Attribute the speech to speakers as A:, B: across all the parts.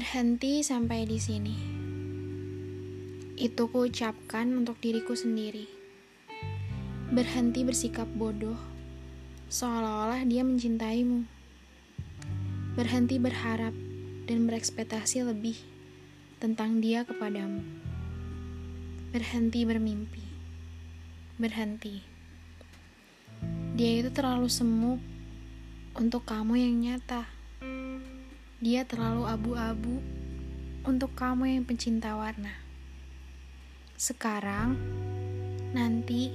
A: Berhenti sampai di sini. Itu kuucapkan untuk diriku sendiri. Berhenti bersikap bodoh, seolah-olah dia mencintaimu. Berhenti berharap dan berekspektasi lebih tentang dia kepadamu. Berhenti bermimpi. Berhenti. Dia itu terlalu semu untuk kamu yang nyata. Dia terlalu abu-abu untuk kamu yang pencinta warna. Sekarang, nanti,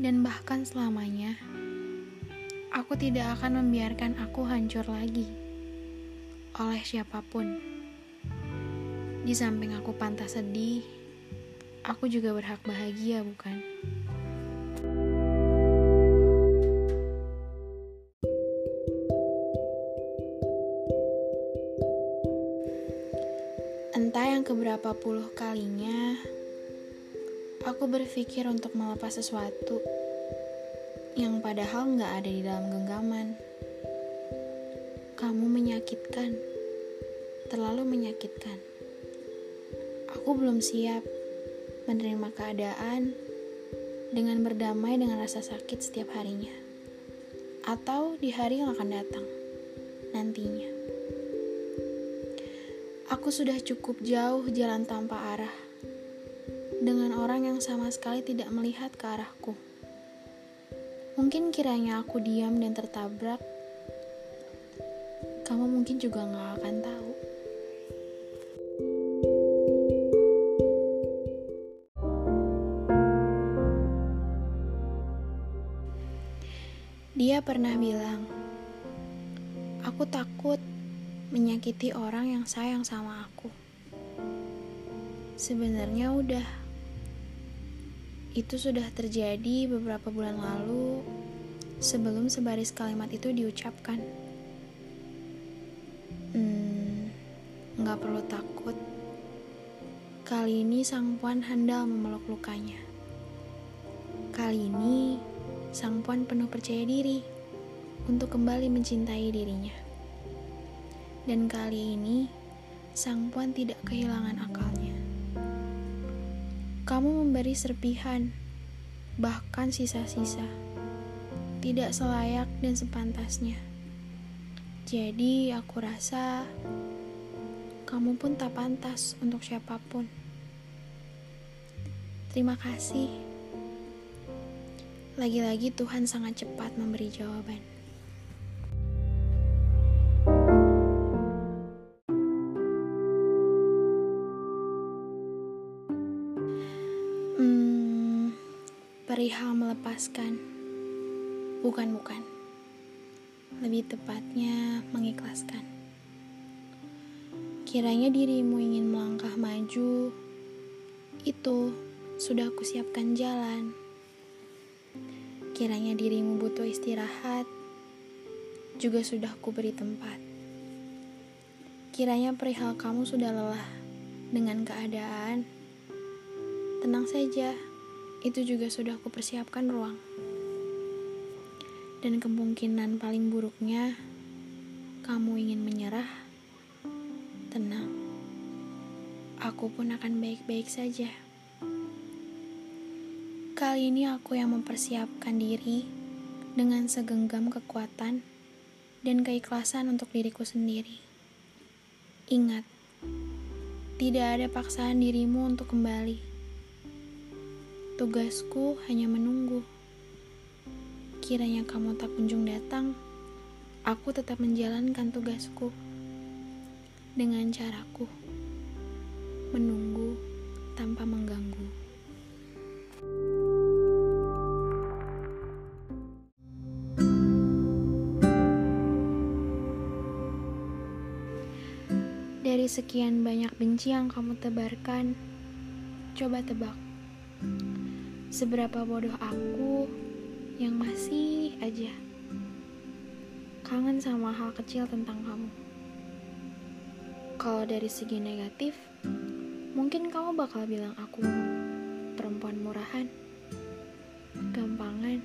A: dan bahkan selamanya, aku tidak akan membiarkan aku hancur lagi oleh siapa pun. Di samping aku pantas sedih, aku juga berhak bahagia, bukan? Entah yang keberapa puluh kalinya, aku berpikir untuk melepas sesuatu yang padahal nggak ada di dalam genggaman. Kamu menyakitkan, terlalu menyakitkan. Aku belum siap menerima keadaan dengan berdamai dengan rasa sakit setiap harinya, atau di hari yang akan datang nantinya. Aku sudah cukup jauh jalan tanpa arah dengan orang yang sama sekali tidak melihat ke arahku. Mungkin kiranya aku diam dan tertabrak, kamu mungkin juga gak akan tahu. Dia pernah bilang, "Aku takut menyakiti orang yang sayang sama aku. Sebenarnya udah. Itu sudah terjadi beberapa bulan lalu sebelum sebaris kalimat itu diucapkan. Hmm, nggak perlu takut. Kali ini sang puan handal memeluk lukanya. Kali ini sang puan penuh percaya diri untuk kembali mencintai dirinya. Dan kali ini, sang puan tidak kehilangan akalnya. Kamu memberi serpihan, bahkan sisa-sisa. Tidak selayak dan sepantasnya. Jadi, aku rasa kamu pun tak pantas untuk siapa pun. Terima kasih. Lagi-lagi Tuhan sangat cepat memberi jawaban. Perihal melepaskan. Bukan, bukan. Lebih tepatnya mengikhlaskan. Kiranya dirimu ingin melangkah maju, itu sudah kusiapkan jalan. Kiranya dirimu butuh istirahat, juga sudah kuberi tempat. Kiranya perihal kamu sudah lelah dengan keadaan, tenang saja itu juga sudah aku persiapkan ruang. Dan kemungkinan paling buruknya, kamu ingin menyerah, tenang. Aku pun akan baik-baik saja. Kali ini aku yang mempersiapkan diri dengan segenggam kekuatan dan keikhlasan untuk diriku sendiri. Ingat, tidak ada paksaan dirimu untuk kembali Tugasku hanya menunggu. Kiranya kamu tak kunjung datang, aku tetap menjalankan tugasku dengan caraku, menunggu tanpa mengganggu. Dari sekian banyak benci yang kamu tebarkan, coba tebak seberapa bodoh aku yang masih aja kangen sama hal kecil tentang kamu. Kalau dari segi negatif, mungkin kamu bakal bilang aku perempuan murahan, gampangan,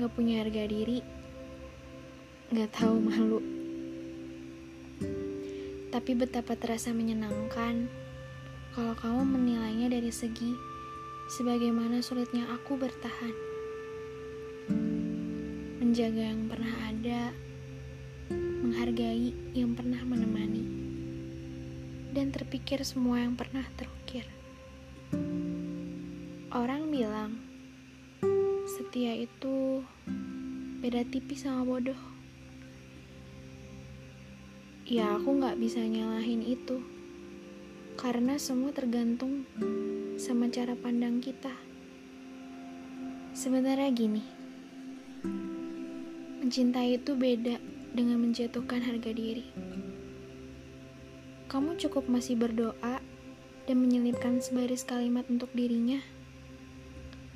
A: gak punya harga diri, gak tahu malu. Tapi betapa terasa menyenangkan kalau kamu menilainya dari segi sebagaimana sulitnya aku bertahan. Menjaga yang pernah ada, menghargai yang pernah menemani, dan terpikir semua yang pernah terukir. Orang bilang, setia itu beda tipis sama bodoh. Ya aku gak bisa nyalahin itu. Karena semua tergantung sama cara pandang kita. Sebenarnya gini. Mencintai itu beda dengan menjatuhkan harga diri. Kamu cukup masih berdoa dan menyelipkan sebaris kalimat untuk dirinya.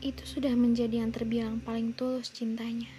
A: Itu sudah menjadi yang terbilang paling tulus cintanya.